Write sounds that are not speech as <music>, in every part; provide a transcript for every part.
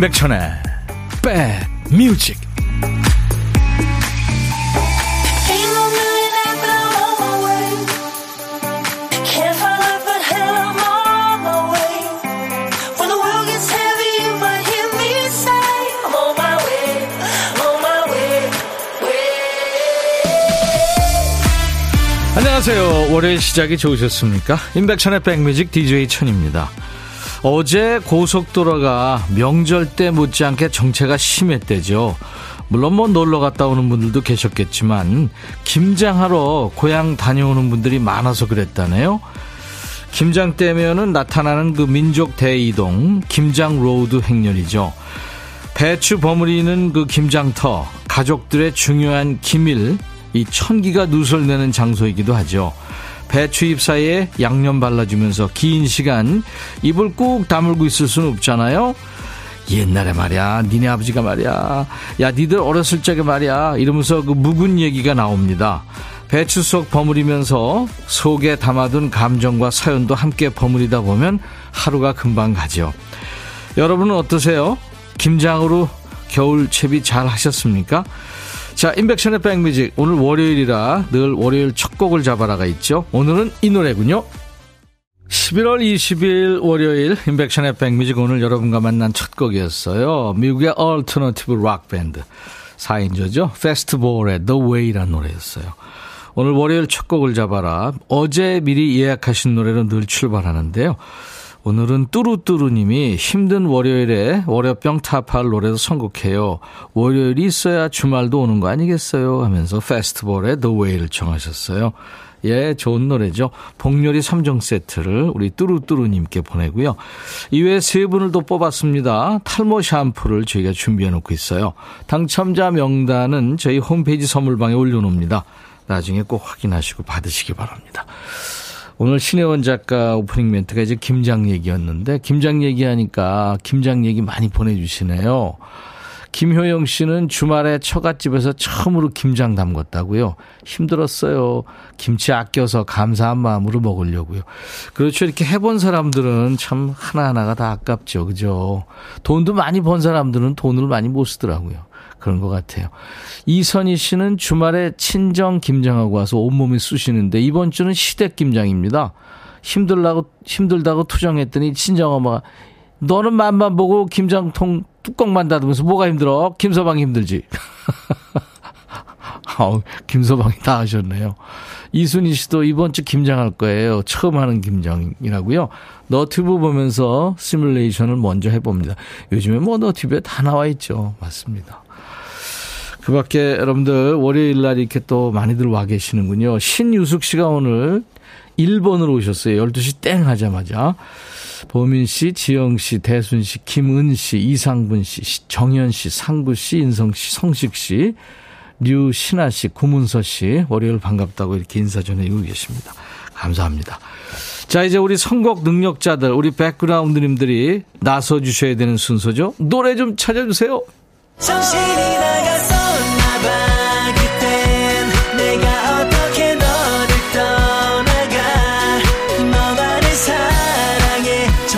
임백천의 백뮤직 안녕하세요. 월요일 시작이 좋으셨습니까? 임백천의 백뮤직 DJ 천입니다. 어제 고속도로가 명절 때 못지않게 정체가 심했대죠. 물론 뭐 놀러 갔다 오는 분들도 계셨겠지만 김장하러 고향 다녀오는 분들이 많아서 그랬다네요. 김장 때면은 나타나는 그 민족 대이동 김장 로드 행렬이죠. 배추 버무리는 그 김장터 가족들의 중요한 기밀 이 천기가 누설내는 장소이기도 하죠. 배추 잎 사이에 양념 발라주면서 긴 시간 입을 꾹 다물고 있을 수는 없잖아요. 옛날에 말이야, 니네 아버지가 말이야, 야, 니들 어렸을 적에 말이야, 이러면서 그 묵은 얘기가 나옵니다. 배추 속 버무리면서 속에 담아둔 감정과 사연도 함께 버무리다 보면 하루가 금방 가죠. 여러분은 어떠세요? 김장으로 겨울 채비 잘 하셨습니까? 자, 임백천의 백뮤직. 오늘 월요일이라 늘 월요일 첫 곡을 잡아라가 있죠. 오늘은 이 노래군요. 11월 20일 월요일 임백천의 백뮤직 오늘 여러분과 만난 첫 곡이었어요. 미국의 얼터너티브 락 밴드 4인조죠. 패스트볼의 The Way라는 노래였어요. 오늘 월요일 첫 곡을 잡아라. 어제 미리 예약하신 노래로 늘 출발하는데요. 오늘은 뚜루뚜루님이 힘든 월요일에 월요병 타파할 노래도 선곡해요. 월요일이 있어야 주말도 오는 거 아니겠어요? 하면서 페스티벌의 The Way를 청하셨어요. 예, 좋은 노래죠. 복요리 3종 세트를 우리 뚜루뚜루님께 보내고요. 이외에 세 분을 또 뽑았습니다. 탈모 샴푸를 저희가 준비해 놓고 있어요. 당첨자 명단은 저희 홈페이지 선물방에 올려놓습니다. 나중에 꼭 확인하시고 받으시기 바랍니다. 오늘 신혜원 작가 오프닝 멘트가 이제 김장 얘기였는데 김장 얘기하니까 김장 얘기 많이 보내주시네요. 김효영 씨는 주말에 처갓집에서 처음으로 김장 담궜다고요. 힘들었어요. 김치 아껴서 감사한 마음으로 먹으려고요. 그렇죠. 이렇게 해본 사람들은 참 하나하나가 다 아깝죠. 그죠? 돈도 많이 번 사람들은 돈을 많이 못 쓰더라고요. 그런 것 같아요. 이선희 씨는 주말에 친정 김장하고 와서 온몸이 쑤시는데 이번 주는 시댁 김장입니다. 힘들다고 힘들다고 투정했더니 친정 엄마가 너는 맘만 보고 김장통 뚜껑만 닫으면서 뭐가 힘들어? 김서방이 힘들지. <laughs> 아우, 김서방이 다 하셨네요. 이순희 씨도 이번 주 김장할 거예요. 처음 하는 김장이라고요. 너튜브 보면서 시뮬레이션을 먼저 해봅니다. 요즘에 뭐 너튜브에 다 나와 있죠. 맞습니다. 그 밖에 여러분들 월요일 날 이렇게 또 많이들 와 계시는군요. 신유숙 씨가 오늘 1번으로 오셨어요. 12시 땡 하자마자. 보민 씨, 지영 씨, 대순 씨, 김은 씨, 이상분 씨, 정현 씨, 상구 씨, 인성 씨, 성식 씨, 류신아 씨, 구문서 씨, 월요일 반갑다고 이렇게 인사 전해주고 계십니다. 감사합니다. 자, 이제 우리 선곡 능력자들, 우리 백그라운드님들이 나서 주셔야 되는 순서죠. 노래 좀 찾아주세요. 정신이 나갔어.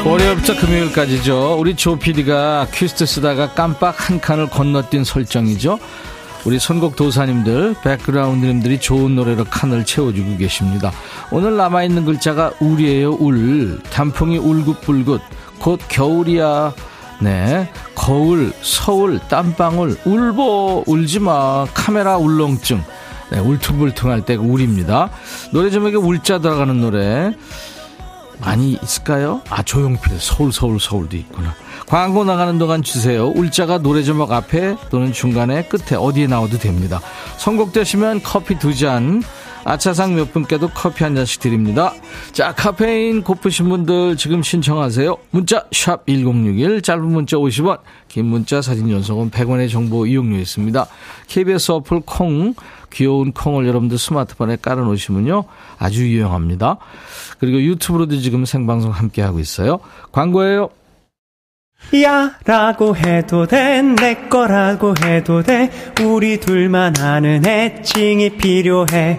월요일부터 금요일까지죠. 우리 조 PD가 퀴스트 쓰다가 깜빡 한 칸을 건너뛴 설정이죠. 우리 선곡 도사님들, 백그라운드님들이 좋은 노래로 칸을 채워주고 계십니다. 오늘 남아있는 글자가 울이에요, 울. 단풍이 울긋불긋. 곧 겨울이야. 네. 거울, 서울, 땀방울, 울보, 울지마. 카메라 울렁증. 네, 울퉁불퉁할 때가 울입니다. 노래 제목에 울자 들어가는 노래. 많이 있을까요? 아, 조용필. 서울, 서울, 서울도 있구나. 광고 나가는 동안 주세요. 울자가 노래 제목 앞에 또는 중간에 끝에 어디에 나와도 됩니다. 선곡되시면 커피 두 잔, 아차상 몇 분께도 커피 한 잔씩 드립니다. 자, 카페인 고프신 분들 지금 신청하세요. 문자 1061, 짧은 문자 50원, 긴 문자 사진 연속은 100원의 정보 이용료 있습니다. KBS 어플 콩, 귀여운 콩을 여러분들 스마트폰에 깔아놓으시면요. 아주 유용합니다. 그리고 유튜브로도 지금 생방송 함께하고 있어요. 광고예요. 야 라고 해도 돼 내 거라고 해도 돼 우리 둘만 아는 애칭이 필요해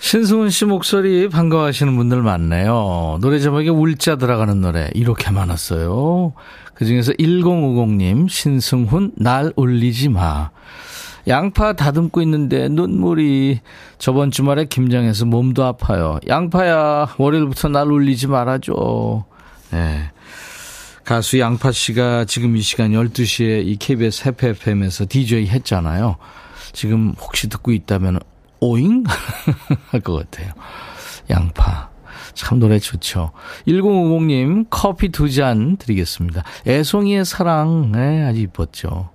신승훈 씨 목소리 반가워하시는 분들 많네요. 노래 제목에 울자 들어가는 노래 이렇게 많았어요. 그중에서 1050님 신승훈 날 울리지 마. 양파 다듬고 있는데 눈물이 저번 주말에 김장해서 몸도 아파요. 양파야 월요일부터 날 울리지 말아줘. 네. 가수 양파 씨가 지금 이 시간 12시에 이 KBS 해피 FM에서 DJ 했잖아요. 지금 혹시 듣고 있다면 오잉? <laughs> 할 것 같아요. 양파. 참 노래 좋죠. 1050님 커피 두 잔 드리겠습니다. 애송이의 사랑. 네, 아주 이뻤죠.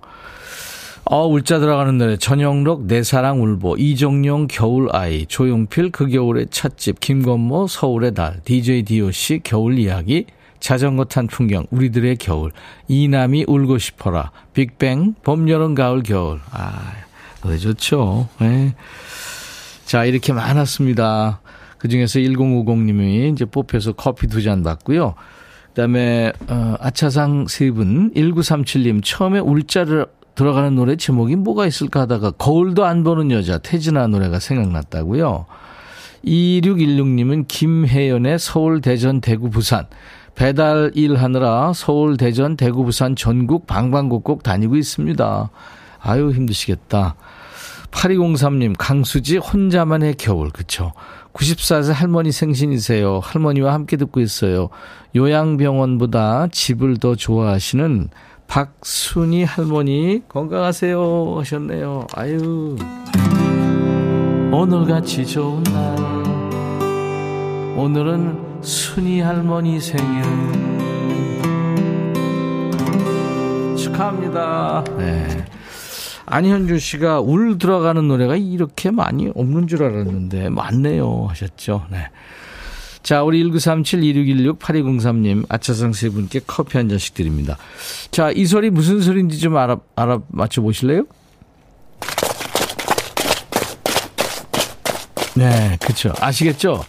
어, 울자 들어가는 노래. 전영록 내 사랑 울보. 이정용 겨울아이. 조용필 그 겨울의 찻집. 김건모 서울의 달. DJ DOC 겨울 이야기. 자전거 탄 풍경. 우리들의 겨울. 이남이 울고 싶어라. 빅뱅 봄, 여름, 가을, 겨울. 아, 노래 좋죠. 네. 자, 이렇게 많았습니다. 그 중에서 1050님이 이제 뽑혀서 커피 두 잔 받고요. 그 다음에, 어, 아차상 세 분, 1937님, 처음에 울자를 들어가는 노래 제목이 뭐가 있을까 하다가 거울도 안 보는 여자, 태진아 노래가 생각났다고요. 2616님은 김혜연의 서울, 대전, 대구, 부산. 배달 일 하느라 서울, 대전, 대구, 부산 전국 방방곡곡 다니고 있습니다. 아유, 힘드시겠다. 8203님, 강수지 혼자만의 겨울, 그쵸. 94세 할머니 생신이세요. 할머니와 함께 듣고 있어요. 요양병원보다 집을 더 좋아하시는 박순희 할머니, 건강하세요. 하셨네요. 아유. 오늘같이 좋은 날. 오늘은 순희 할머니 생일. 축하합니다. 네. 안현주 씨가 울 들어가는 노래가 이렇게 많이 없는 줄 알았는데 많네요 하셨죠. 네. 자, 우리 1937-2616-8203님, 아차상 세 분께 커피 한 잔씩 드립니다. 자, 이 소리 무슨 소리인지 좀 알아, 알아 맞춰 보실래요? 네, 그쵸. 아시겠죠?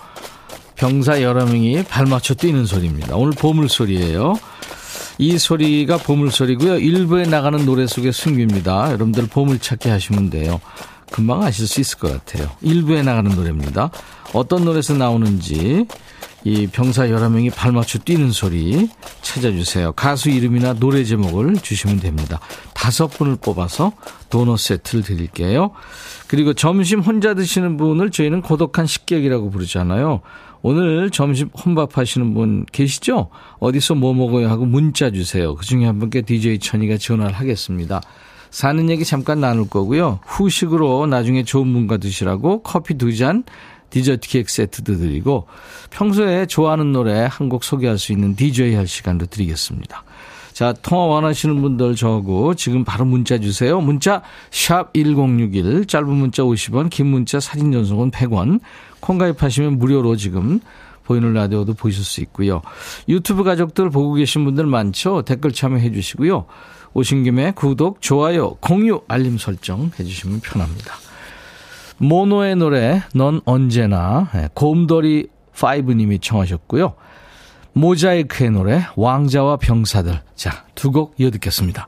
병사 여러 명이 발 맞춰 뛰는 소리입니다. 오늘 보물 소리예요. 이 소리가 보물소리고요. 일부에 나가는 노래 속의 숨깁니다. 여러분들 보물찾기 하시면 돼요. 금방 아실 수 있을 것 같아요. 일부에 나가는 노래입니다. 어떤 노래에서 나오는지 이 병사 여러 명이 발맞춰 뛰는 소리 찾아주세요. 가수 이름이나 노래 제목을 주시면 됩니다. 다섯 분을 뽑아서 도넛 세트를 드릴게요. 그리고 점심 혼자 드시는 분을 저희는 고독한 식객이라고 부르잖아요. 오늘 점심 혼밥 하시는 분 계시죠? 어디서 뭐 먹어요 하고 문자 주세요. 그 중에 한 분께 DJ 천이가 전화를 하겠습니다. 사는 얘기 잠깐 나눌 거고요. 후식으로 나중에 좋은 분과 드시라고 커피 두 잔, 디저트 케이크 세트도 드리고 평소에 좋아하는 노래 한 곡 소개할 수 있는 DJ 할 시간도 드리겠습니다. 자, 통화 원하시는 분들 저하고 지금 바로 문자 주세요. 문자 샵 1061, 짧은 문자 50원, 긴 문자 사진 전송은 100원. 콩 가입하시면 무료로 지금 보이는 라디오도 보실 수 있고요. 유튜브 가족들 보고 계신 분들 많죠? 댓글 참여해 주시고요. 오신 김에 구독, 좋아요, 공유, 알림 설정 해주시면 편합니다. 모노의 노래 넌 언제나 네, 곰돌이 5님이 청하셨고요. 모자이크의 노래 왕자와 병사들 자 두 곡 이어 듣겠습니다.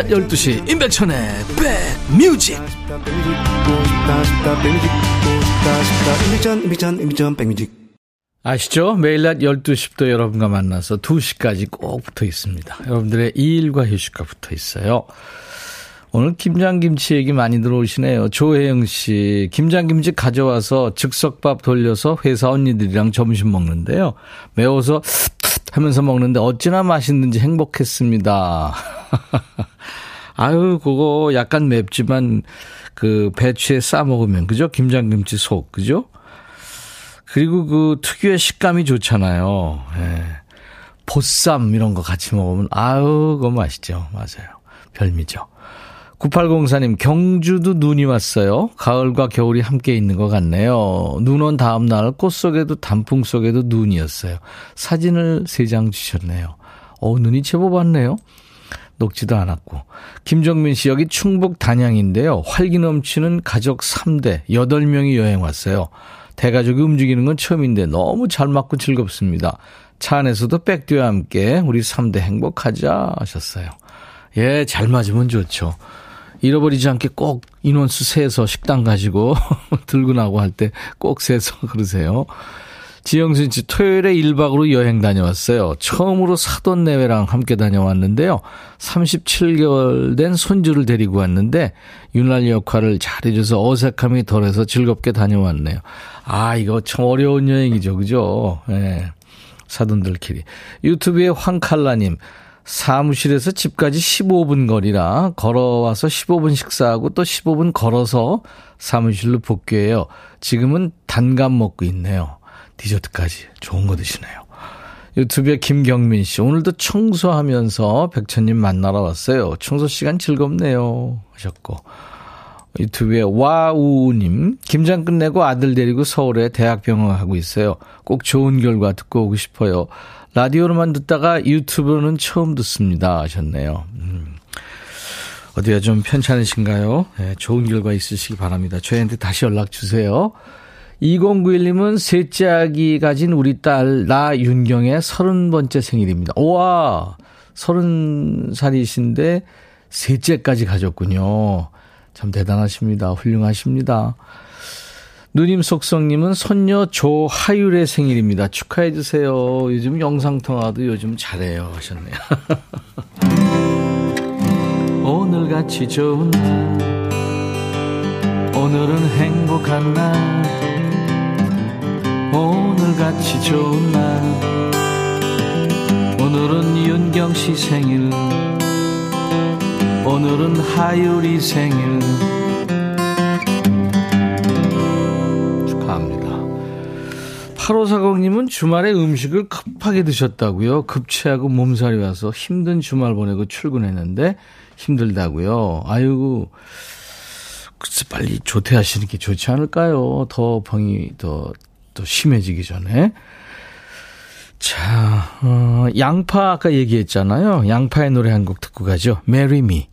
낮 12시 임백천의 백뮤직 아시죠? 매일 낮 12시부터 여러분과 만나서 2시까지 꼭 붙어 있습니다. 여러분들의 일과 휴식과 붙어 있어요. 오늘 김장김치 얘기 많이 들어오시네요. 조혜영 씨, 김장김치 가져와서 즉석밥 돌려서 회사 언니들이랑 점심 먹는데요. 매워서 하면서 먹는데 어찌나 맛있는지 행복했습니다. <laughs> 아유, 그거 약간 맵지만 그 배추에 싸 먹으면 그죠? 김장김치 속 그죠? 그리고 그 특유의 식감이 좋잖아요. 예. 보쌈 이런 거 같이 먹으면 아유, 그거 맛있죠. 맞아요. 별미죠. 9804님, 경주도 눈이 왔어요. 가을과 겨울이 함께 있는 것 같네요. 눈 온 다음날 꽃 속에도 단풍 속에도 눈이었어요. 사진을 세장 주셨네요. 어, 눈이 제법 왔네요. 녹지도 않았고. 김정민 씨, 여기 충북 단양인데요. 활기 넘치는 가족 3대, 8명이 여행 왔어요. 대가족이 움직이는 건 처음인데 너무 잘 맞고 즐겁습니다. 차 안에서도 백듀와 함께 우리 3대 행복하자 하셨어요. 예, 잘 맞으면 좋죠. 잃어버리지 않게 꼭 인원수 세서 식당 가지고 <laughs> 들고 나고 할 때 꼭 세서 <laughs> 그러세요. 지영순 씨, 토요일에 1박으로 여행 다녀왔어요. 처음으로 사돈 내외랑 함께 다녀왔는데요. 37개월 된 손주를 데리고 왔는데, 윤활 역할을 잘해줘서 어색함이 덜해서 즐겁게 다녀왔네요. 아, 이거 참 어려운 여행이죠. 그죠? 예. 네. 사돈들끼리. 유튜브에 황칼라님, 사무실에서 집까지 15분 거리라 걸어와서 15분 식사하고 또 15분 걸어서 사무실로 복귀해요. 지금은 단감 먹고 있네요. 디저트까지 좋은 거 드시네요. 유튜브에 김경민 씨, 오늘도 청소하면서 백천님 만나러 왔어요. 청소 시간 즐겁네요. 하셨고. 유튜브에 와우님, 김장 끝내고 아들 데리고 서울에 대학병원 하고 있어요. 꼭 좋은 결과 듣고 오고 싶어요. 라디오로만 듣다가 유튜브로는 처음 듣습니다. 하셨네요. 음. 어디가 좀 편찮으신가요? 네, 좋은 결과 있으시기 바랍니다. 저희한테 다시 연락 주세요. 2091님은 셋째 아기 가진 우리 딸, 나 윤경의 서른 번째 생일입니다. 우와! 서른 살이신데 셋째까지 가졌군요. 참 대단하십니다. 훌륭하십니다. 누님 속성님은 손녀 조하율의 생일입니다. 축하해주세요. 요즘 영상통화도 요즘 잘해요. 하셨네요. <laughs> 오늘같이 좋은 날, 오늘은 행복한 날, 오늘같이 좋은 날, 오늘은 윤경 씨 생일, 오늘은 하율이 생일, 8540님은 주말에 음식을 급하게 드셨다고요. 급체하고 몸살이 와서 힘든 주말 보내고 출근했는데 힘들다고요. 아이고, 글쎄 빨리 조퇴하시는 게 좋지 않을까요? 더 병이 더, 더 심해지기 전에. 자, 어, 양파 아까 얘기했잖아요. 양파의 노래 한 곡 듣고 가죠. Marry Me.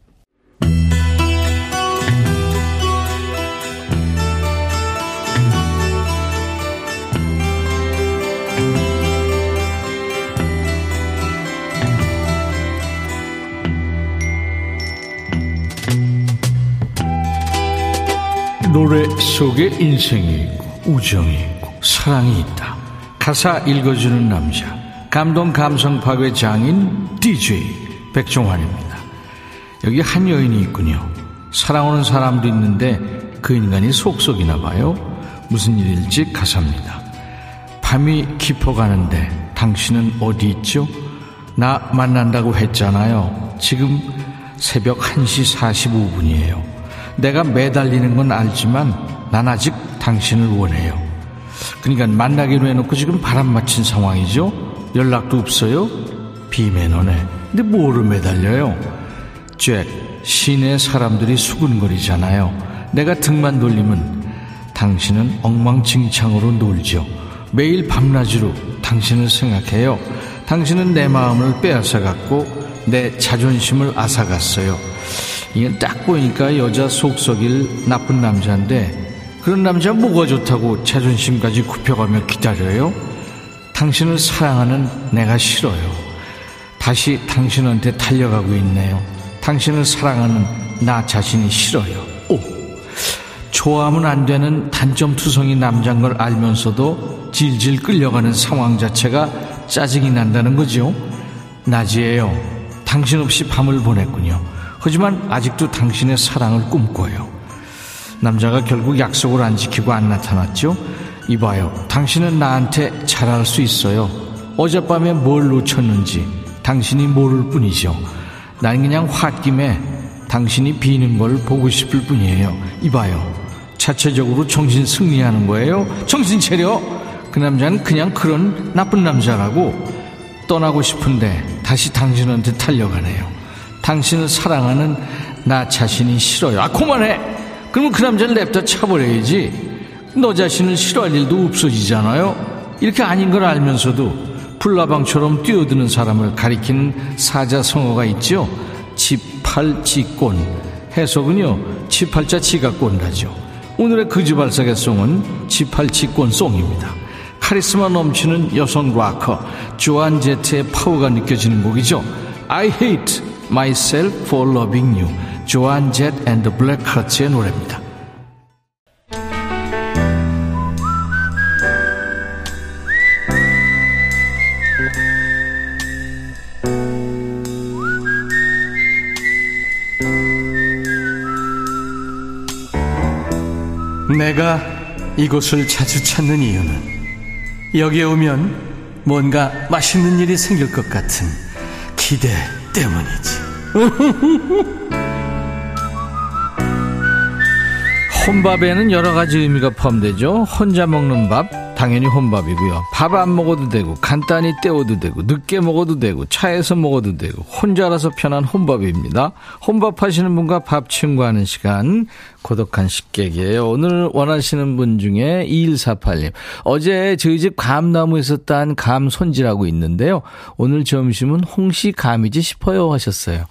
노래 속에 인생이 있고 우정이 있고 사랑이 있다. 가사 읽어주는 남자 감동 감성 파괴 장인 DJ 백종환입니다. 여기 한 여인이 있군요. 사랑하는 사람도 있는데 그 인간이 속속이나 봐요. 무슨 일일지 가사입니다. 밤이 깊어가는데 당신은 어디 있죠? 나 만난다고 했잖아요. 지금 새벽 1시 45분이에요. 내가 매달리는 건 알지만 난 아직 당신을 원해요. 그러니까 만나기로 해놓고 지금 바람 맞힌 상황이죠. 연락도 없어요. 비매너네. 근데 뭐를 매달려요? 잭, 시내 사람들이 수근거리잖아요. 내가 등만 돌리면 당신은 엉망진창으로 놀죠. 매일 밤낮으로 당신을 생각해요. 당신은 내 마음을 빼앗아갔고 내 자존심을 앗아갔어요. 이게 딱 보니까 여자 속썩일 나쁜 남자인데 그런 남자 뭐가 좋다고 자존심까지 굽혀가며 기다려요? 당신을 사랑하는 내가 싫어요. 다시 당신한테 달려가고 있네요. 당신을 사랑하는 나 자신이 싫어요. 오! 좋아하면 안 되는 단점투성이 남자인 걸 알면서도 질질 끌려가는 상황 자체가 짜증이 난다는 거죠. 낮이에요. 당신 없이 밤을 보냈군요. 하지만 아직도 당신의 사랑을 꿈꿔요. 남자가 결국 약속을 안 지키고 안 나타났죠? 이봐요. 당신은 나한테 잘할 수 있어요. 어젯밤에 뭘 놓쳤는지 당신이 모를 뿐이죠. 난 그냥 홧김에 당신이 비는 걸 보고 싶을 뿐이에요. 이봐요. 자체적으로 정신 승리하는 거예요. 정신 차려. 그 남자는 그냥 그런 나쁜 남자라고 떠나고 싶은데 다시 당신한테 달려가네요. 당신을 사랑하는 나 자신이 싫어요. 아, 그만해! 그러면 그 남자를 냅다 차버려야지. 너 자신을 싫어할 일도 없어지잖아요. 이렇게 아닌 걸 알면서도 불나방처럼 뛰어드는 사람을 가리키는 사자성어가 있죠. 지팔지꼰. 해석은요, 지팔자 지가꼰라죠. 오늘의 그지발사계송은 지팔지꼰송입니다. 카리스마 넘치는 여성 락커 조안 제트의 파워가 느껴지는 곡이죠. I hate myself for loving you. 조안 제트 앤드 블랙하츠의 노래입니다. 내가 이곳을 자주 찾는 이유는 여기에 오면 뭔가 맛있는 일이 생길 것 같은 기대 때문이지. <laughs> 혼밥에는 여러 가지 의미가 포함되죠. 혼자 먹는 밥, 당연히 혼밥이고요. 밥 안 먹어도 되고, 간단히 때워도 되고, 늦게 먹어도 되고, 차에서 먹어도 되고, 혼자라서 편한 혼밥입니다. 혼밥 하시는 분과 밥 친구하는 시간, 고독한 식객이에요. 오늘 원하시는 분 중에 2148님. 어제 저희 집 감나무에서 딴 감 손질하고 있는데요. 오늘 점심은 홍시 감이지 싶어요 하셨어요.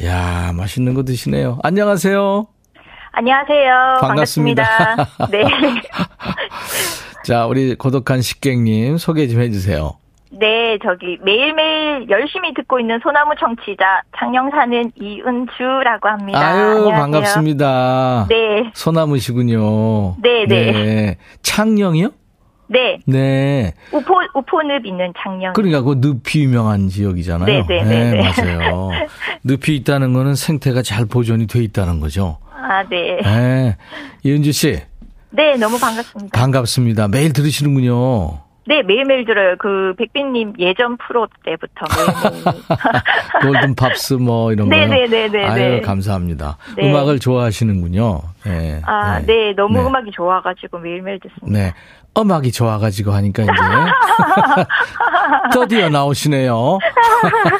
이야, 맛있는 거 드시네요. 안녕하세요. 안녕하세요. 반갑습니다. 반갑습니다. 네. <laughs> 자, 우리 고독한 식객님 소개 좀 해주세요. 네, 저기 매일매일 열심히 듣고 있는 소나무 청취자 창녕 사는 이은주라고 합니다. 아유, 안녕하세요. 반갑습니다. 네. 소나무시군요. 네, 네. 창녕이요? 네. 네. 우포 우포늪 있는 창녕. 그러니까 그 늪이 유명한 지역이잖아요. 네, 네, 네, 네. 맞아요. <laughs> 늪이 있다는 거는 생태가 잘 보존이 돼 있다는 거죠. 아, 네. 네. 이은주 씨, 네, 너무 반갑습니다. 반갑습니다. 매일 들으시는군요. 네, 매일매일 들어요. 그 백빈님 예전 프로 때부터. <laughs> 골든 팝스 뭐 이런 거. 네, 네, 네, 네, 아유, 네. 감사합니다. 네. 음악을 좋아하시는군요. 네. 아, 네, 너무 음악이 좋아가지고 매일매일 듣습니다. 네. 음악이 좋아가지고 하니까 이제 <laughs> 드디어 나오시네요.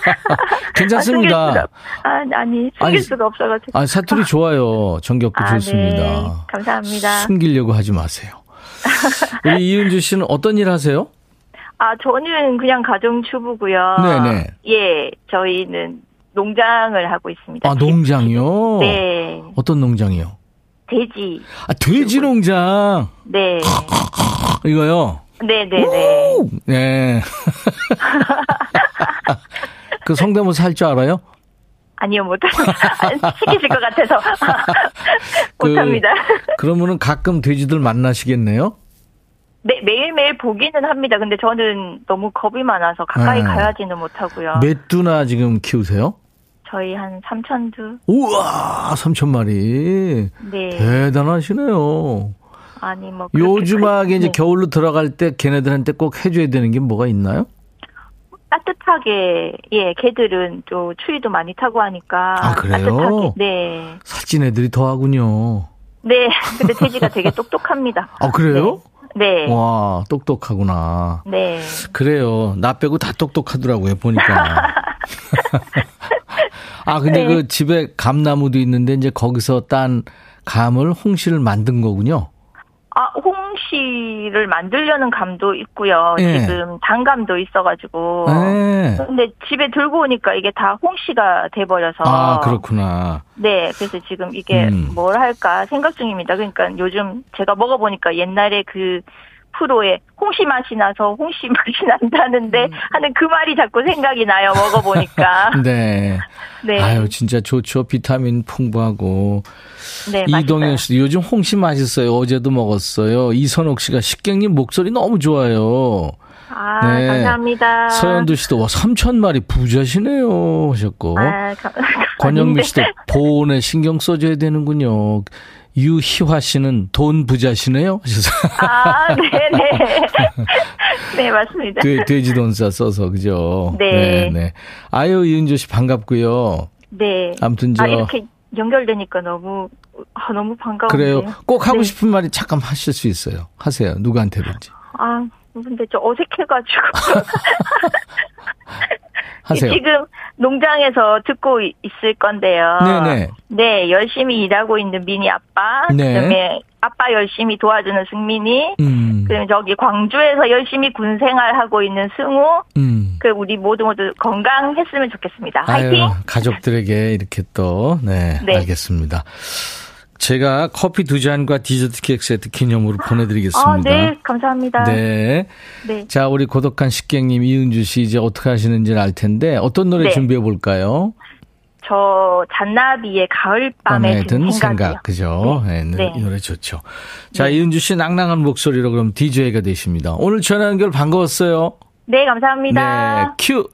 <laughs> 괜찮습니다. 아, 아, 아니, 숨길 아니, 수가 없어가지고. 아, 사투리 좋아요. 정겹고 아, 좋습니다. 네. 감사합니다. 숨기려고 하지 마세요. <laughs> 우리 이은주 씨는 어떤 일 하세요? 아, 저는 그냥 가정주부고요. 네네. 예, 저희는 농장을 하고 있습니다. 아, 농장이요? 네, 어떤 농장이요? 돼지. 아, 돼지 농장. 네, <laughs> 이거요? 네, 네, 네. 네. <laughs> 그 성대모사 할 줄 알아요? 아니요, 못합니다. 시키실 것 같아서. <laughs> 그, 못합니다. 그러면은 가끔 돼지들 만나시겠네요? 네, 매일매일 보기는 합니다. 근데 저는 너무 겁이 많아서 가까이 네. 가야지는 못하고요. 몇 두나 지금 키우세요? 저희 한 3천 두. 우와, 3천 마리. 네. 대단하시네요. 아니, 뭐. 요즘하게 큰- 이제 네. 겨울로 들어갈 때 걔네들한테 꼭 해줘야 되는 게 뭐가 있나요? 따뜻하게, 예, 개들은 또 추위도 많이 타고 하니까. 아, 그래요? 따뜻하게, 네. 살찐 애들이 더 하군요. 네, 근데 돼지가 되게 똑똑합니다. <laughs> 아, 그래요? 네. 와, 똑똑하구나. 네. 그래요. 나 빼고 다 똑똑하더라고요, 보니까. <laughs> 아, 근데 네. 그 집에 감나무도 있는데 이제 거기서 딴 감을 홍시를 만든 거군요. 아, 홍 시를 만들려는 감도 있고요. 예. 지금 단감도 있어가지고. 네. 근데 집에 들고 오니까 이게 다 홍시가 돼버려서. 아, 그렇구나. 네, 그래서 지금 이게 음. 뭘 할까 생각 중입니다. 그러니까 요즘 제가 먹어보니까 옛날에 그 프로에 홍시 맛이 나서 홍시 맛이 <laughs> 난다는데 하는 그 말이 자꾸 생각이 나요. 먹어보니까. <laughs> 네. 네. 아유, 진짜 좋죠. 비타민 풍부하고. 네, 이동현. 씨도 요즘 홍시 맛있어요. 어제도 먹었어요. 이선옥 씨가 식객님 목소리 너무 좋아요. 아, 네. 감사합니다. 서현두 씨도 와 3천 마리 부자시네요 하셨고. 아, 감, <laughs> 권영미. 씨도 보온에 신경 써줘야 되는군요. 유희화 씨는 돈 부자시네요 아, 네네. <laughs> 네, 맞습니다. 돼, 돼지 돈싸 써서 그죠? 네. 네. 아유 이은주 씨 반갑고요. 네. 아무튼 저 아, 이렇게 연결되니까 너무, 아, 너무 반가운데요. 그래요. 꼭 하고 네. 싶은 말이 잠깐 하실 수 있어요. 하세요. 누구한테든지. 아, 근데 저 어색해가지고. <laughs> 하세요. 지금 농장에서 듣고 이- 있을 건데요. 네네. 네, 열심히 일하고 있는 미니 아빠. 네. 그다음에 아빠 열심히 도와주는 승민이. 음. 그다음에 저기 광주에서 열심히 군 생활하고 있는 승우. 음. 그 우리 모두 모두 건강했으면 좋겠습니다. 아유, 화이팅! 가족들에게 이렇게 또, 네, 네. 알겠습니다. 제가 커피 두 잔과 디저트 케이크 세트 기념으로 보내드리겠습니다. 아, 네, 감사합니다. 네. 네. 자, 우리 고독한 식객님 이은주 씨 이제 어떻게 하시는지는 알 텐데 어떤 노래 네. 준비해 볼까요? 저 잔나비의 가을밤에 든든 생각, 생각이요. 그죠? 네, 네, 네. 이 노래 좋죠. 자, 이은주 씨 낭낭한 목소리로 그럼 DJ가 되십니다. 오늘 전화 연결 반가웠어요. 네, 감사합니다. 네, 큐.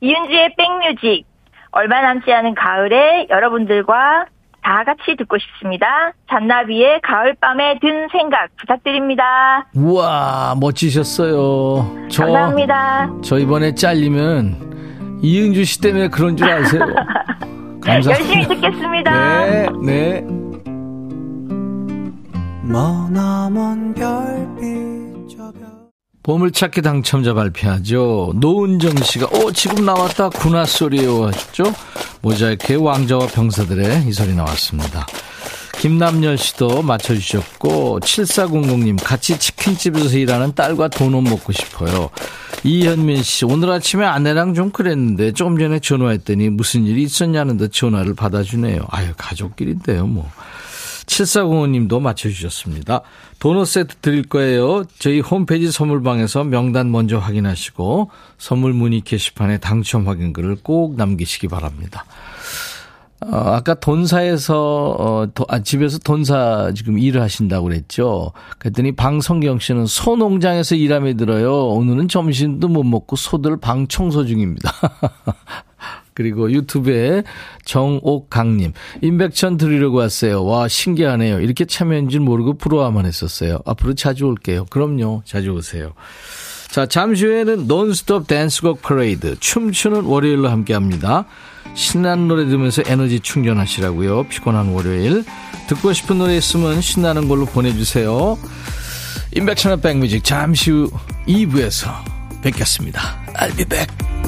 이은지의 백뮤직. 얼마 남지 않은 가을에 여러분들과 다 같이 듣고 싶습니다. 잔나비의 가을밤에 든 생각 부탁드립니다. 우와, 멋지셨어요. 저, 감사합니다. 저 이번에 잘리면 이은주 씨 때문에 그런 줄 아세요? <laughs> 감사합니다. 열심히 듣겠습니다. 네, 네. 머나먼 별빛 저 별... 보물찾기 당첨자 발표하죠. 노은정 씨가, 오, 지금 나왔다. 군화 소리요. 하셨죠? 모자이크의 왕자와 병사들의 이 소리 나왔습니다. 김남열 씨도 맞춰주셨고, 7400님, 같이 치킨집에서 일하는 딸과 도넛 먹고 싶어요. 이현민 씨, 오늘 아침에 아내랑 좀 그랬는데, 조금 전에 전화했더니 무슨 일이 있었냐는 듯 전화를 받아주네요. 아유, 가족끼리인데요, 뭐. 7405님도 맞춰주셨습니다. 도넛 세트 드릴 거예요. 저희 홈페이지 선물방에서 명단 먼저 확인하시고 선물 문의 게시판에 당첨 확인글을 꼭 남기시기 바랍니다. 어, 아까 돈사에서 어, 도, 아, 집에서 돈사 지금 일을 하신다고 그랬죠. 그랬더니 방성경 씨는 소 농장에서 일함에 들어요. 오늘은 점심도 못 먹고 소들 방 청소 중입니다. <laughs> 그리고 유튜브에 정옥강님, 임백천 드리려고 왔어요. 와, 신기하네요. 이렇게 참여한 줄 모르고 부러워만 했었어요. 앞으로 자주 올게요. 그럼요. 자주 오세요. 자, 잠시 후에는 논스톱 댄스곡 퍼레이드, 춤추는 월요일로 함께 합니다. 신나는 노래 들으면서 에너지 충전하시라고요. 피곤한 월요일. 듣고 싶은 노래 있으면 신나는 걸로 보내주세요. 임백천의 백뮤직 잠시 후 2부에서 뵙겠습니다. I'll be back.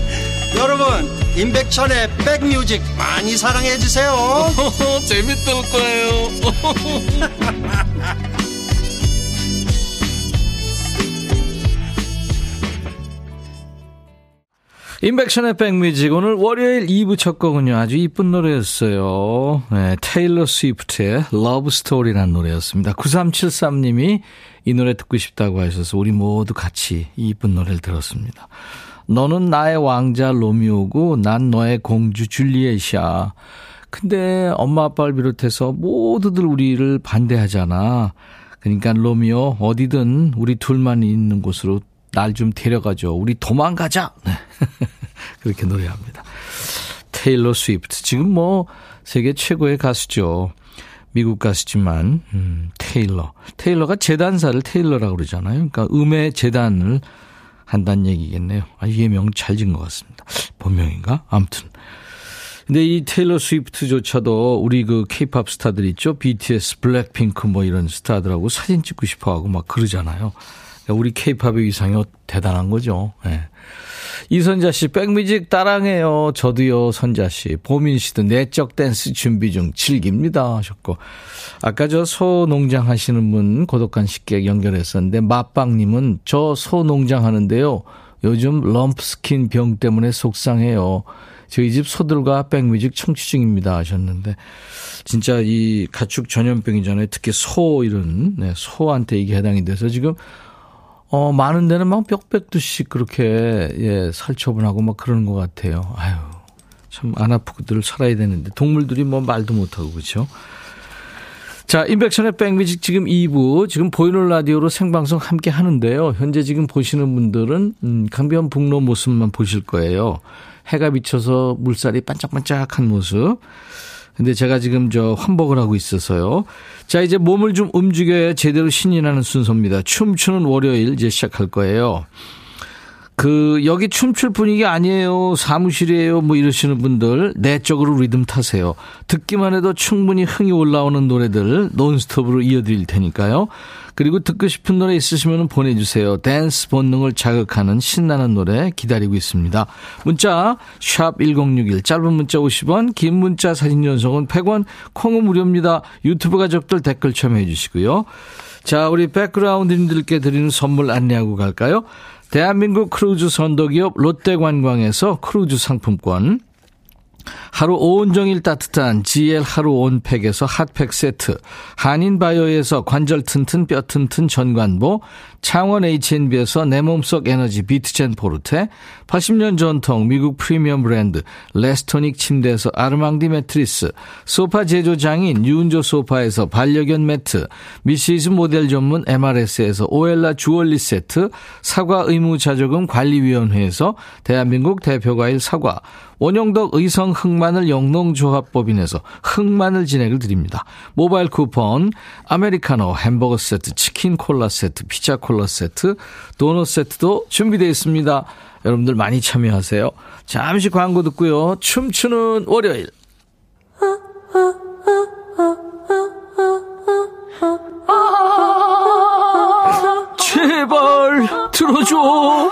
여러분 임백천의 백뮤직 많이 사랑해 주세요. <laughs> 재밌을 거예요. <laughs> 임백천의 백뮤직 오늘 월요일 2부 첫 곡은요 아주 이쁜 노래였어요. 네, 테일러 스위프트의 Love Story라는 노래였습니다. 9373님이 이 노래 듣고 싶다고 하셔서 우리 모두 같이 이 이쁜 노래를 들었습니다 너는 나의 왕자 로미오고 난 너의 공주 줄리엣이야 근데 엄마 아빠를 비롯해서 모두들 우리를 반대하잖아 그러니까 로미오 어디든 우리 둘만 있는 곳으로 날 좀 데려가 줘. 우리 도망가자. 네. <laughs> 그렇게 노래합니다. 테일러 스위프트. 지금 뭐 세계 최고의 가수죠. 미국 가수지만 음, 테일러. 테일러가 재단사를 tailor라고 그러잖아요. 그러니까 음의 재단을 한다는 얘기겠네요. 아, 예명 잘 지은 것 같습니다. 본명인가? 아무튼. 근데 이 테일러 스위프트조차도 우리 그 케이팝 스타들 있죠? BTS, 블랙핑크 뭐 이런 스타들하고 사진 찍고 싶어 하고 막 그러잖아요. 우리 케이팝의 위상이 대단한 거죠. 네. 이선자 씨, 백뮤직 따랑해요. 저도요, 선자 씨. 보민 씨도 내적 댄스 준비 중 즐깁니다. 하셨고. 아까 저 소농장 하시는 분 고독한 식객 연결했었는데, 맛빵님은 저 소농장 하는데요. 요즘 럼프스킨 병 때문에 속상해요. 저희 집 소들과 백뮤직 청취 중입니다. 하셨는데, 진짜 이 가축 전염병이잖아요. 특히 소 이런, 네, 소한테 이게 해당이 돼서 지금 어, 많은 데는 막 뼈백두씩 그렇게, 예, 살처분하고 막 그러는 것 같아요. 아유, 참 안 아프고들 살아야 되는데. 동물들이 뭐 말도 못하고, 그죠? 자, 인백션의 백뮤직 지금 2부, 지금 보이는 라디오로 생방송 함께 하는데요. 현재 지금 보시는 분들은, 음, 강변 북로 모습만 보실 거예요. 해가 비쳐서 물살이 반짝반짝한 모습. 근데 제가 지금 저 환복을 하고 있어서요. 자, 이제 몸을 좀 움직여야 제대로 신이 나는 순서입니다. 춤추는 월요일 이제 시작할 거예요. 그 여기 춤출 분위기 아니에요. 사무실이에요. 뭐 이러시는 분들 내적으로 리듬 타세요. 듣기만 해도 충분히 흥이 올라오는 노래들 논스톱으로 이어드릴 테니까요. 그리고 듣고 싶은 노래 있으시면 보내주세요. 댄스 본능을 자극하는 신나는 노래 기다리고 있습니다. 문자 샵 1061 짧은 문자 50원 긴 문자 사진 연속은 100원 콩은 무료입니다. 유튜브 가족들 댓글 참여해 주시고요. 자 우리 백그라운드님들께 드리는 선물 안내하고 갈까요? 대한민국 크루즈 선도기업 롯데관광에서 크루즈 상품권 하루 온종일 따뜻한 GL 하루 온팩에서 핫팩 세트, 한인바이오에서 관절 튼튼 뼈 튼튼 전관보, 창원 H&B에서 내 몸속 에너지 비트젠 포르테, 80년 전통 미국 프리미엄 브랜드 레스토닉 침대에서 아르망디 매트리스, 소파 제조장인 유운조 소파에서 반려견 매트, 미시즈 모델 전문 MRS에서 오엘라 주얼리 세트, 사과 의무자조금 관리위원회에서 대한민국 대표과일 사과, 원영덕 의성 흑마늘 영농조합법인에서 흑마늘 진행을 드립니다. 모바일 쿠폰, 아메리카노 햄버거 세트, 치킨 콜라 세트, 피자 콜라 세트, 도넛 세트도 준비되어 있습니다. 여러분들 많이 참여하세요. 잠시 광고 듣고요. 춤추는 월요일. <laughs> 제발 들어줘.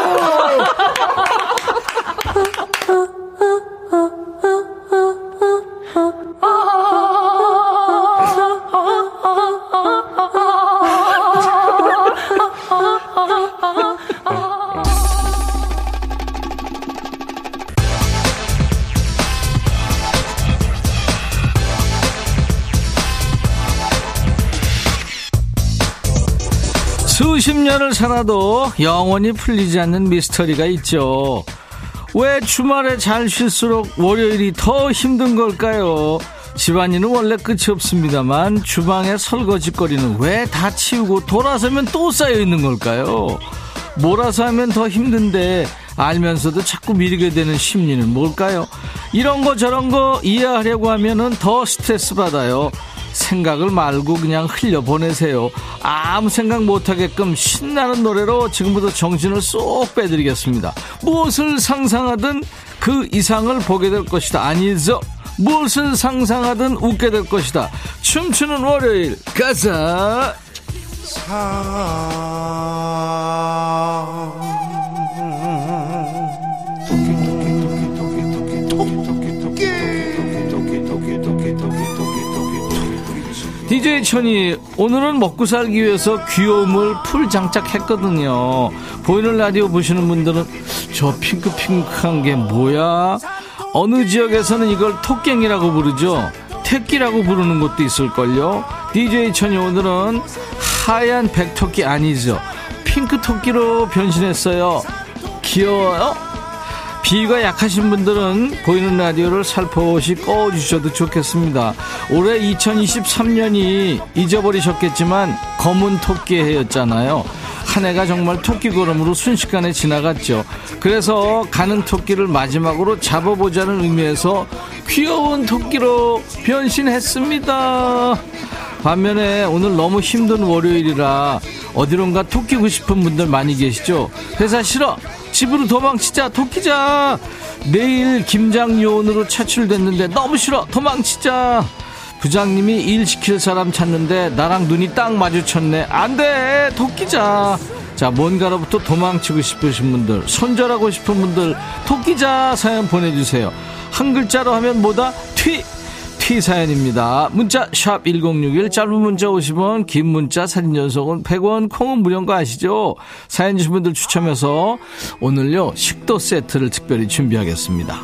살아도 영원히 풀리지 않는 미스터리가 있죠. 왜 주말에 잘 쉴수록 월요일이 더 힘든 걸까요? 집안일은 원래 끝이 없습니다만 주방에 설거지거리는 왜 다 치우고 돌아서면 또 쌓여 있는 걸까요? 몰아서 하면 더 힘든데 알면서도 자꾸 미루게 되는 심리는 뭘까요? 이런 거 저런 거 이해하려고 하면은 더 스트레스 받아요. 생각을 말고 그냥 흘려보내세요. 아무 생각 못하게끔 신나는 노래로 지금부터 정신을 쏙 빼드리겠습니다. 무엇을 상상하든 그 이상을 보게 될 것이다. 아니죠? 무엇을 상상하든 웃게 될 것이다. 춤추는 월요일, 가자! 천이 오늘은 먹고 살기 위해서 귀여움을 풀 장착했거든요. 보이는 라디오 보시는 분들은 저 핑크핑크한 게 뭐야? 어느 지역에서는 이걸 토깽이라고 부르죠. 택기라고 부르는 곳도 있을걸요. DJ 천이 오늘은 하얀 백토끼 아니죠. 핑크 토끼로 변신했어요. 귀여워요? 비위가 약하신 분들은 보이는 라디오를 살포시 꺼주셔도 좋겠습니다. 올해 2023년이 잊어버리셨겠지만 검은 토끼의 해였잖아요. 한 해가 정말 토끼 걸음으로 순식간에 지나갔죠. 그래서 가는 토끼를 마지막으로 잡아보자는 의미에서 귀여운 토끼로 변신했습니다. 반면에 오늘 너무 힘든 월요일이라 어디론가 토끼고 싶은 분들 많이 계시죠? 회사 싫어! 집으로 도망치자! 토끼자! 내일 김장요원으로 차출됐는데 너무 싫어! 도망치자! 부장님이 일 시킬 사람 찾는데 나랑 눈이 딱 마주쳤네. 안 돼! 토끼자! 자 뭔가로부터 도망치고 싶으신 분들 손절하고 싶은 분들 토끼자 사연 보내주세요. 한 글자로 하면 뭐다? 튀 티 사연입니다. 문자 1061, 짧은 문자 50원, 긴 문자 사진 연속은 100원, 콩은 무료인 거 아시죠? 사연 주신 분들 추첨해서 오늘요 식도 세트를 특별히 준비하겠습니다.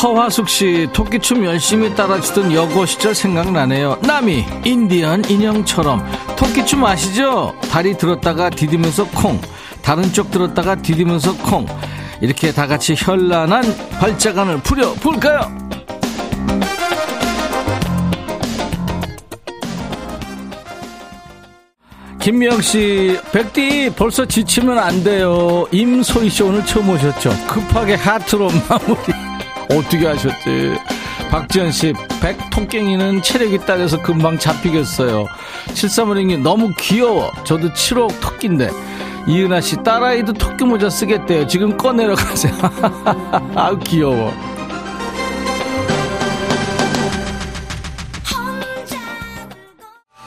허화숙 씨, 토끼춤 열심히 따라추던 여고 시절 생각나네요. 남이 인디언 인형처럼 토끼춤 아시죠? 다리 들었다가 디디면서 콩, 다른 쪽 들었다가 디디면서 콩. 이렇게 다 같이 현란한 발자간을 부려 볼까요? 김미영 씨, 백디 벌써 지치면 안 돼요. 임소희 씨 오늘 처음 오셨죠? 급하게 하트로 <laughs> 마무리. 어떻게 하셨지? 박지현 씨, 백 통깽이는 체력이 딸려서 금방 잡히겠어요. 7356님, 너무 귀여워. 저도 7억 토끼인데. 이은하 씨, 딸아이도 토끼 모자 쓰겠대요. 지금 꺼내러 가세요. <laughs> 아우, 귀여워.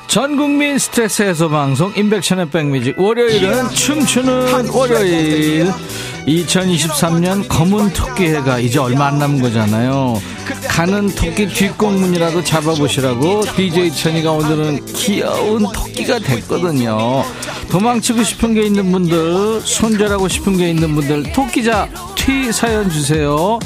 전 국민 스트레스 해소 방송 인백션의 백뮤직 월요일은 춤추는 월요일 2023년 검은 토끼 해가 이제 얼마 안 남은 거잖아요 가는 토끼 뒷공문이라도 잡아보시라고 DJ 천이가 오늘은 귀여운 토끼가 됐거든요 도망치고 싶은 게 있는 분들 손절하고 싶은 게 있는 분들 토끼자 튀 사연 주세요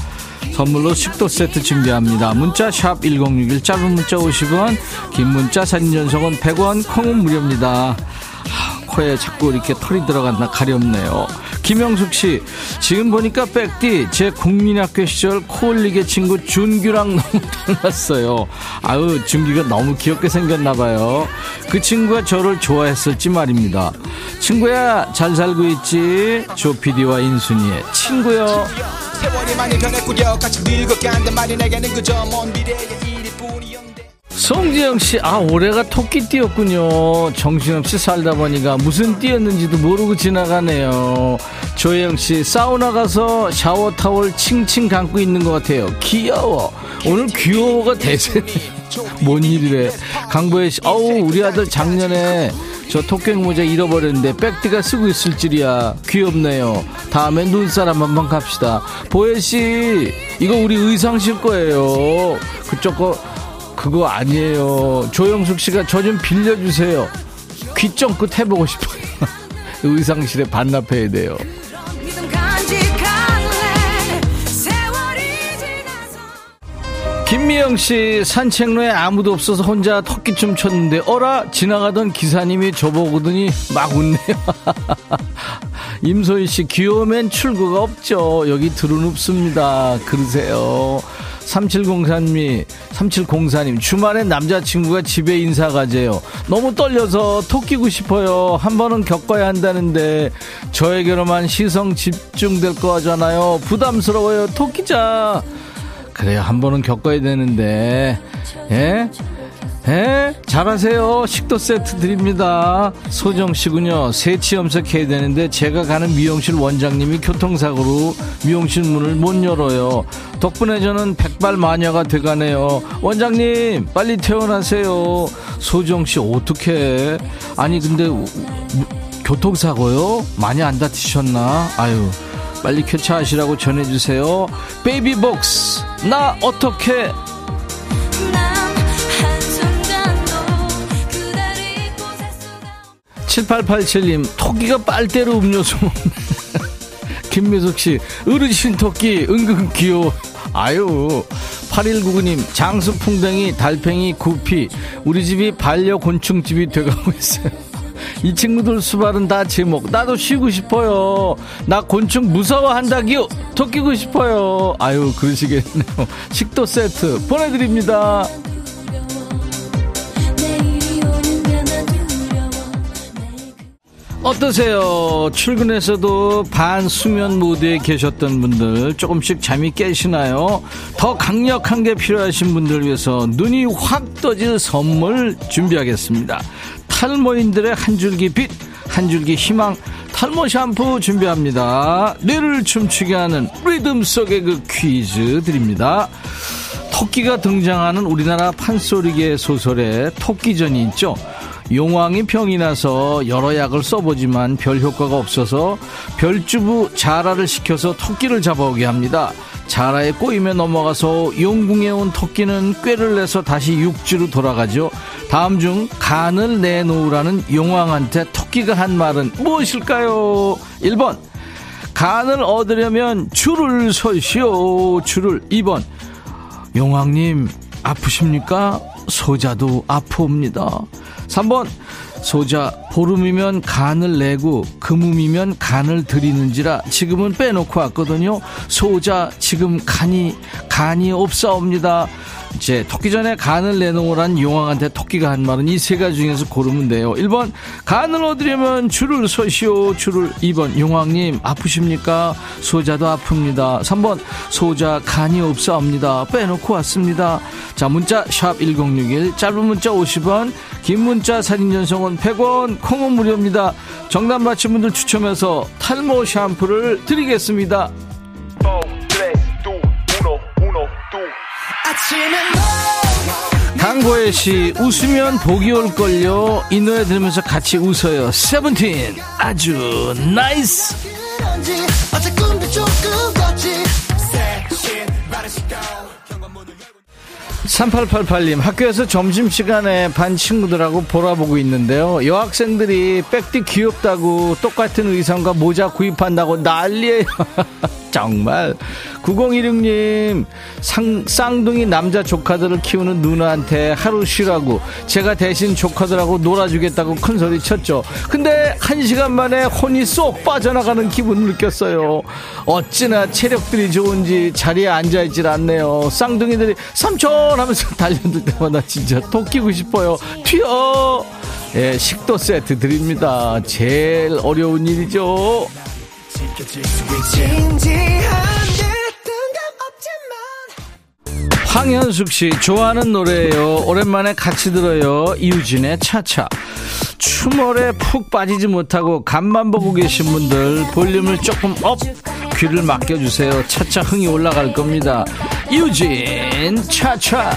선물로 식도 세트 준비합니다. 문자 샵1061 짧은 문자 50원 긴 문자 사진 전송은 100원 콩은 무료입니다. 코에 자꾸 이렇게 털이 들어간다 가렵네요. 김영숙 씨, 지금 보니까 백디 제 국민학교 시절 코올리게 친구 준규랑 <laughs> 너무 닮았어요. 아유, 준규가 너무 귀엽게 생겼나 봐요. 그 친구가 저를 좋아했을지 말입니다. 친구야, 잘 살고 있지? 조피디와 인순이의 친구요. 세월이 많이 변했구려 같이 늙어간단 말이 내게는 그저 먼 미래의 송지영 씨, 아, 올해가 토끼띠였군요. 정신없이 살다 보니까 무슨 띠였는지도 모르고 지나가네요. 조혜영 씨, 사우나 가서 샤워 타월 칭칭 감고 있는 것 같아요. 귀여워. 오늘 귀여워가 대세네요. <laughs> 뭔 일이래. 강보혜 씨, 어우, 우리 아들 작년에 저 토끼 모자 잃어버렸는데 백디가 쓰고 있을 줄이야. 귀엽네요. 다음에 눈사람 한번 갑시다. 보혜 씨, 이거 우리 의상 실 거예요. 그쪽 거 그거 아니에요. 조영숙 씨가 저 좀 빌려주세요. 귀쫑끝 해보고 싶어요. <laughs> 의상실에 반납해야 돼요. 김미영 씨 산책로에 아무도 없어서 혼자 토끼춤 췄는데 어라 지나가던 기사님이 저보고더니 막 웃네요. <laughs> 임소희 씨 귀여우면 출구가 없죠. 여기 들은 없습니다. 그러세요. 3704님, 3704님, 주말에 남자친구가 집에 인사 가재요. 너무 떨려서 토끼고 싶어요. 한 번은 겪어야 한다는데, 저에게로만 시성 집중될 거잖아요. 부담스러워요. 토끼자. 그래요. 한 번은 겪어야 되는데, 예? 예? 잘하세요. 식도 세트 드립니다. 소정 씨군요. 새치 염색해야 되는데 제가 가는 미용실 원장님이 교통사고로 미용실 문을 못 열어요. 덕분에 저는 백발 마녀가 돼가네요. 원장님, 빨리 퇴원하세요. 소정 씨, 어떻게? 아니, 근데, 교통사고요? 많이 안 다치셨나? 아유. 빨리 쾌차하시라고 전해주세요. 베이비복스, 나 어떻게 7887님, 토끼가 빨대로 음료수. <laughs> 김미숙 씨, 어르신 토끼, 은근 귀여워. 아유. 8199님, 장수풍뎅이, 달팽이, 구피. 우리 집이 반려곤충집이 돼가고 있어요. 이 친구들 수발은 다 제목. 나도 쉬고 싶어요. 나 곤충 무서워한다기요. 토끼고 싶어요. 아유, 그러시겠네요. 식도 세트 보내드립니다. 어떠세요? 출근해서도 반수면 모드에 계셨던 분들 조금씩 잠이 깨시나요? 더 강력한 게 필요하신 분들 위해서 눈이 확 떠질 선물 준비하겠습니다. 탈모인들의 한 줄기 빛, 한 줄기 희망, 탈모 샴푸 준비합니다. 뇌를 춤추게 하는 리듬 속의 그 퀴즈 드립니다. 토끼가 등장하는 우리나라 판소리계 소설에 토끼전이 있죠. 용왕이 병이 나서 여러 약을 써보지만 별 효과가 없어서 별주부 자라를 시켜서 토끼를 잡아오게 합니다. 자라에 꼬임에 넘어가서 용궁에 온 토끼는 꾀를 내서 다시 육지로 돌아가죠. 다음 중 간을 내놓으라는 용왕한테 토끼가 한 말은 무엇일까요? 1번 간을 얻으려면 줄을 서시오 줄을 2번 용왕님 아프십니까? 소자도 아프옵니다. 3번 소자 보름이면 간을 내고 금음이면 간을 드리는지라 지금은 빼놓고 왔거든요. 소자 지금 간이 간이 없사옵니다 이제 토끼 전에 간을 내놓으란 용왕한테 토끼가 한 말은 이 세 가지 중에서 고르면 돼요. 1번 간을 얻으려면 줄을 서시오 줄을 2번 용왕님 아프십니까? 소자도 아픕니다. 3번 소자 간이 없사옵니다. 빼놓고 왔습니다. 자 문자 샵1061 짧은 문자 50원 긴 문자 사진 전송은 100원 콩은 무료입니다. 정답 맞힌 분들 추첨해서 탈모 샴푸를 드리겠습니다. 강고혜 씨 웃으면 복이 올걸요. 이 노래 들으면서 같이 웃어요. 세븐틴. 아주 nice. 3888님 학교에서 점심시간에 반 친구들하고 보라보고 있는데요. 여학생들이 백디 귀엽다고 똑같은 의상과 모자 구입한다고 난리에요 <laughs> 정말. 9016님 상, 쌍둥이 남자 조카들을 키우는 누나한테 하루 쉬라고. 제가 대신 조카들하고 놀아주겠다고 큰 소리 쳤죠. 근데 한 시간 만에 혼이 쏙 빠져나가는 기분을 느꼈어요. 어찌나 체력들이 좋은지 자리에 앉아있질 않네요. 쌍둥이들이 삼촌 하면서 <laughs> 달려들 때마다 진짜 토끼고 싶어요. 튀어! 예, 식도 세트 드립니다. 제일 어려운 일이죠 황현숙 씨 좋아하는 노래예요. 오랜만에 같이 들어요. 이유진의 차차. 춤월에 푹 빠지지 못하고 간만 보고 계신 분들 볼륨을 조금 up 귀를 맡겨주세요. 차차 흥이 올라갈 겁니다. 이유진 차차.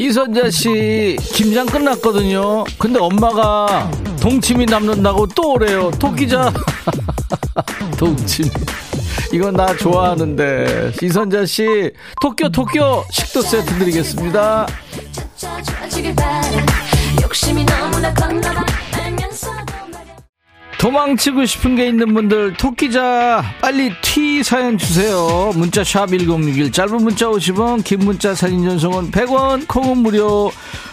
이선자 씨 김장 끝났거든요. 근데 엄마가 동치미 남는다고 또 오래요. 토끼자. <laughs> 동치미. 이건 나 좋아하는데. 이선자 씨 토끼 토끼 식도 세트 드리겠습니다. 도망치고 싶은 게 있는 분들 토끼자 빨리 티 사연 주세요. 문자 샵 1061 짧은 문자 50원 긴 문자 사진 전송은 100원 콩은 무료.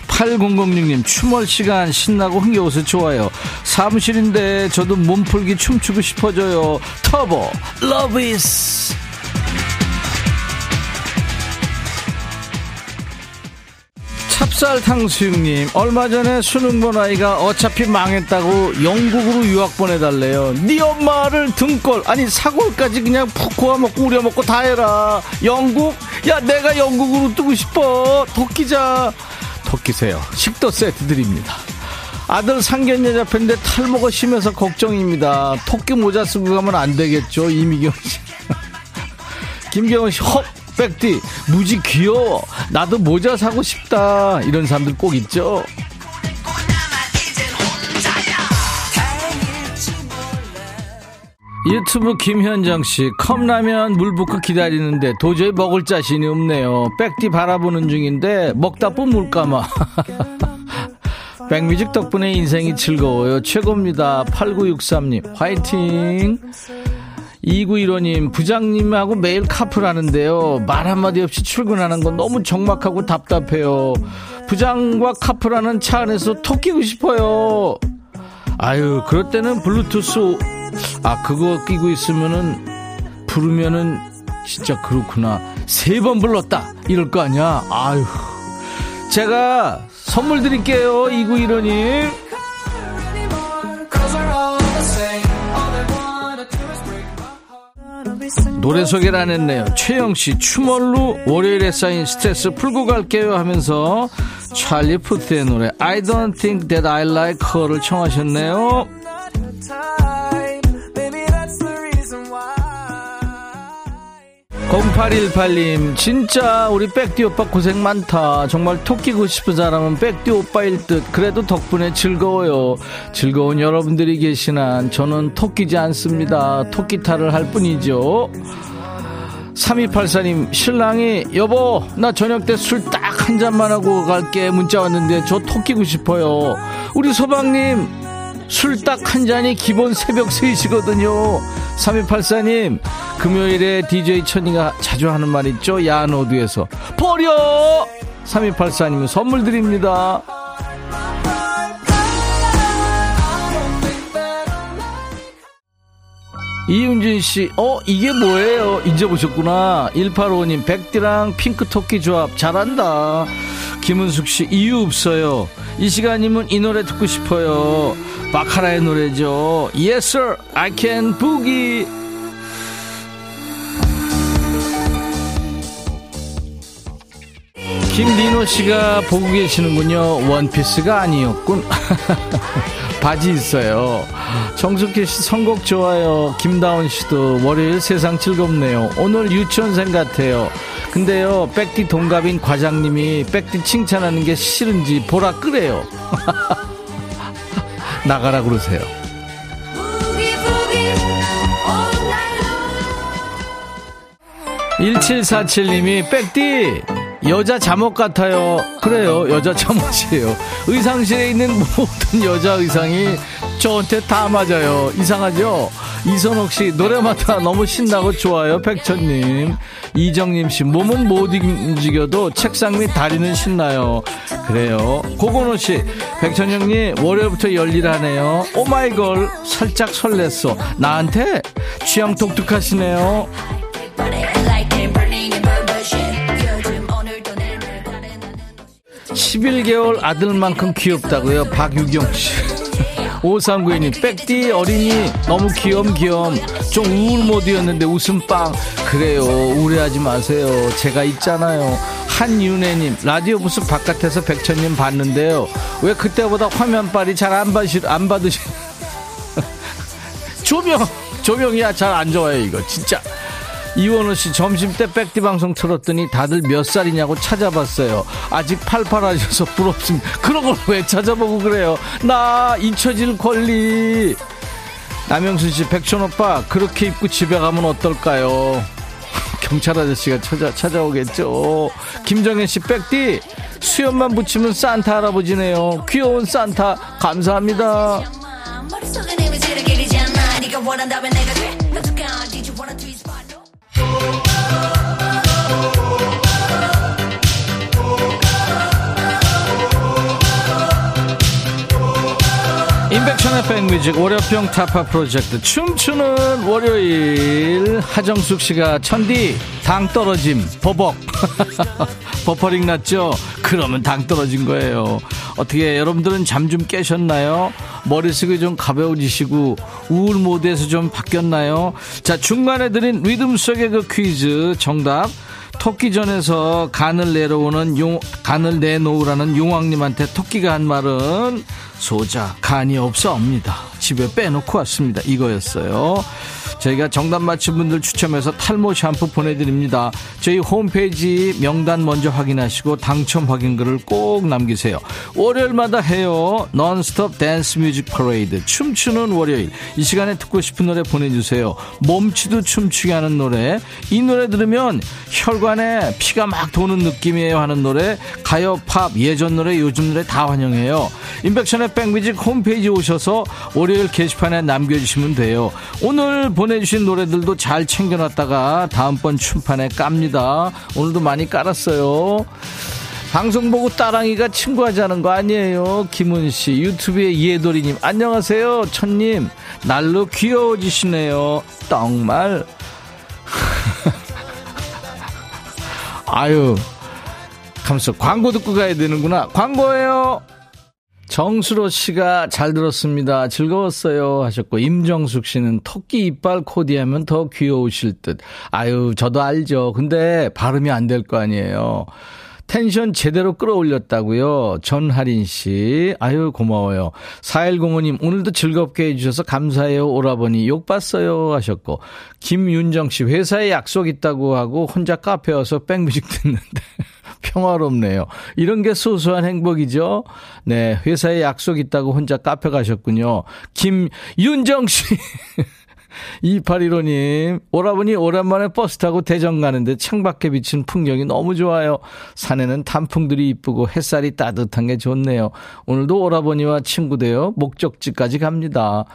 8006님 추멀 시간 신나고 흥겨워서 좋아요. 사무실인데 저도 몸풀기 춤추고 싶어져요. 터보 러비스 찹쌀 탕수육님 얼마 전에 수능 본 아이가 어차피 망했다고 영국으로 유학 보내달래요. 네 엄마를 등골 아니 사골까지 그냥 푹 구워먹고 우려먹고 다 해라. 영국? 야 내가 영국으로 뜨고 싶어. 토끼자. 토끼세요. 식도 세트 드립니다. 아들 상견례 잡혔는데 탈모가 심해서 걱정입니다. 토끼 모자 쓰고 가면 안 되겠죠 이미경 씨. <laughs> 김경은 씨 헉 백디 무지 귀여워. 나도 모자 사고 싶다. 이런 사람들 꼭 있죠? 유튜브 김현정 씨 컵라면 물 붓고 기다리는데 도저히 먹을 자신이 없네요. 백디 바라보는 중인데 먹다 뿜물까마. <laughs> 백뮤직 덕분에 인생이 즐거워요. 최고입니다. 8963님 화이팅 2915님, 부장님하고 매일 카풀 하는데요. 말 한마디 없이 출근하는 건 너무 적막하고 답답해요. 부장과 카풀하는 차 안에서 톡 끼고 싶어요. 아유, 그럴 때는 블루투스, 아, 그거 끼고 있으면은, 부르면은, 진짜 그렇구나. 세 번 불렀다. 이럴 거 아니야. 아유. 제가 선물 드릴게요. 2915님. 노래 소개를 안 했네요. 최영씨, 추멀루 월요일에 쌓인 스트레스 풀고 갈게요 하면서 찰리 푸트의 노래 I don't think that I like her를 청하셨네요. 0818님, 진짜 우리 백디 오빠 고생 많다. 정말 토끼고 싶은 사람은 백디 오빠일 듯. 그래도 덕분에 즐거워요. 즐거운 여러분들이 계시난 저는 토끼지 않습니다. 토끼 탈을 할 뿐이죠. 3284님, 신랑이, 여보, 나 저녁 때 술 딱 한 잔만 하고 갈게. 문자 왔는데 저 토끼고 싶어요. 우리 소방님, 술 딱 한 잔이 기본 새벽 3시거든요. 3284님, 금요일에 DJ 천이가 자주 하는 말 있죠? 야노드에서. 버려! 3284님 선물 드립니다. 이윤진 씨, 어, 이게 뭐예요? 잊어보셨구나. 1855님, 백디랑 핑크 토끼 조합 잘한다. 김은숙 씨, 이유 없어요. 이 시간이면 이 노래 듣고 싶어요. 바카라의 노래죠. Yes, sir, I can boogie. 김민호 씨가 보고 계시는군요. 원피스가 아니었군. <laughs> 바지 있어요. 정숙희 씨 선곡 좋아요. 김다운 씨도 월요일 세상 즐겁네요. 오늘 유치원생 같아요. 근데요, 백디 동갑인 과장님이 백디 칭찬하는 게 싫은지 보라 끄래요. <laughs> 나가라 그러세요. 1747님이 백디 여자 잠옷 같아요. 그래요. 여자 잠옷이에요. 의상실에 있는 모든 여자 의상이 저한테 다 맞아요. 이상하죠? 이선옥 씨, 노래마다 너무 신나고 좋아요. 백천님. 이정님 씨, 몸은 못 움직여도 책상 및 다리는 신나요. 그래요. 고건호 씨, 백천영님, 월요일부터 열일하네요. 오마이걸, 살짝 설렜어. 나한테 취향 독특하시네요. 11개월 아들만큼 귀엽다고요. 박유경 씨. 5392님, 백디 어린이 너무 귀염 귀염. 좀 우울 모드였는데 웃음빵. 그래요. 우울해하지 마세요. 제가 있잖아요. 한윤혜님, 라디오 부스 바깥에서 백천님 봤는데요. 왜 그때보다 화면빨이 잘 안 받으시, 안 받으시, <laughs> 조명, 조명이야 잘 안 좋아요, 이거. 진짜. 이원호 씨 점심 때 백디 방송 틀었더니 다들 몇 살이냐고 찾아봤어요. 아직 팔팔하셔서 부럽습니다. 그런 걸 왜 찾아보고 그래요? 나 잊혀질 권리. 남영순 씨, 백천 오빠 그렇게 입고 집에 가면 어떨까요? <laughs> 경찰 아저씨가 찾아, 찾아오겠죠. 김정현 씨, 백디 수염만 붙이면 산타 할아버지네요. 귀여운 산타 감사합니다. Oh. 임백천의 백뮤직 월요병 타파 프로젝트 춤추는 월요일 하정숙 씨가 천디 당 떨어짐 버벅 <laughs> 버퍼링 났죠? 그러면 당 떨어진 거예요. 어떻게 여러분들은 잠 좀 깨셨나요? 머릿속이 좀 가벼워지시고 우울 모드에서 좀 바뀌었나요? 자 중간에 드린 리듬 속의 그 퀴즈 정답 토끼전에서 간을 내려오는 용, 간을 내놓으라는 용왕님한테 토끼가 한 말은 소자, 간이 없어옵니다. 집에 빼놓고 왔습니다. 이거였어요. 저희가 정답 맞힌 분들 추첨해서 탈모 샴푸 보내드립니다. 저희 홈페이지 명단 먼저 확인하시고 당첨 확인글을 꼭 남기세요. 월요일마다 해요. non-stop 댄스 뮤직 퍼레이드. 춤추는 월요일. 이 시간에 듣고 싶은 노래 보내주세요. 몸치도 춤추게 하는 노래. 이 노래 들으면 혈관에 피가 막 도는 느낌이에요 하는 노래. 가요, 팝, 예전 노래, 요즘 노래 다 환영해요. 임백천의 백뮤직 홈페이지 오셔서 월요일 게시판에 남겨주시면 돼요. 오늘 보내주신 노래들도 잘 챙겨놨다가 다음번 춤판에 깝니다. 오늘도 많이 깔았어요. 방송 보고 따랑이가 친구하자는 거 아니에요. 김은 씨, 유튜브의 이해돌이님, 안녕하세요. 천님, 날로 귀여워지시네요. 정말. <laughs> 아유, 감사. 광고 듣고 가야 되는구나. 광고예요. 정수로 씨가 잘 들었습니다. 즐거웠어요. 하셨고, 임정숙 씨는 토끼 이빨 코디하면 더 귀여우실 듯. 아유, 저도 알죠. 근데 발음이 안 될 거 아니에요. 텐션 제대로 끌어올렸다고요. 전하린 씨. 아유, 고마워요. 4105님, 오늘도 즐겁게 해주셔서 감사해요. 오라버니 욕 봤어요. 하셨고. 김윤정 씨, 회사에 약속 있다고 하고 혼자 카페 와서 백뮤직 듣는데. <laughs> 평화롭네요. 이런 게 소소한 행복이죠. 네, 회사에 약속 있다고 혼자 카페 가셨군요. 김윤정 씨. <laughs> 2815님, 오라버니 오랜만에 버스 타고 대전 가는데 창밖에 비친 풍경이 너무 좋아요. 산에는 단풍들이 이쁘고 햇살이 따뜻한 게 좋네요. 오늘도 오라버니와 친구 되어 목적지까지 갑니다.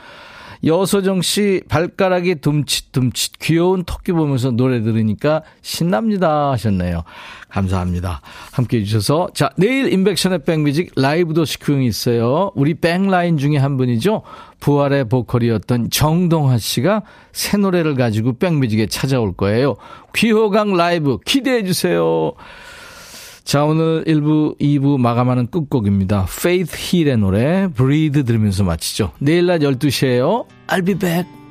여소정 씨 발가락이 둠칫둠칫 귀여운 토끼 보면서 노래 들으니까 신납니다 하셨네요. 감사합니다. 함께 해주셔서 자 내일 임백천의 백뮤직 라이브 도시큐이 있어요. 우리 백라인 중에 한 분이죠. 부활의 보컬이었던 정동화 씨가 새 노래를 가지고 백뮤직에 찾아올 거예요. 귀호강 라이브 기대해 주세요. 자, 오늘 1부, 2부 마감하는 끝곡입니다. Faith Hill의 노래, Breathe 들으면서 마치죠. 내일 낮 12시에요. I'll be back.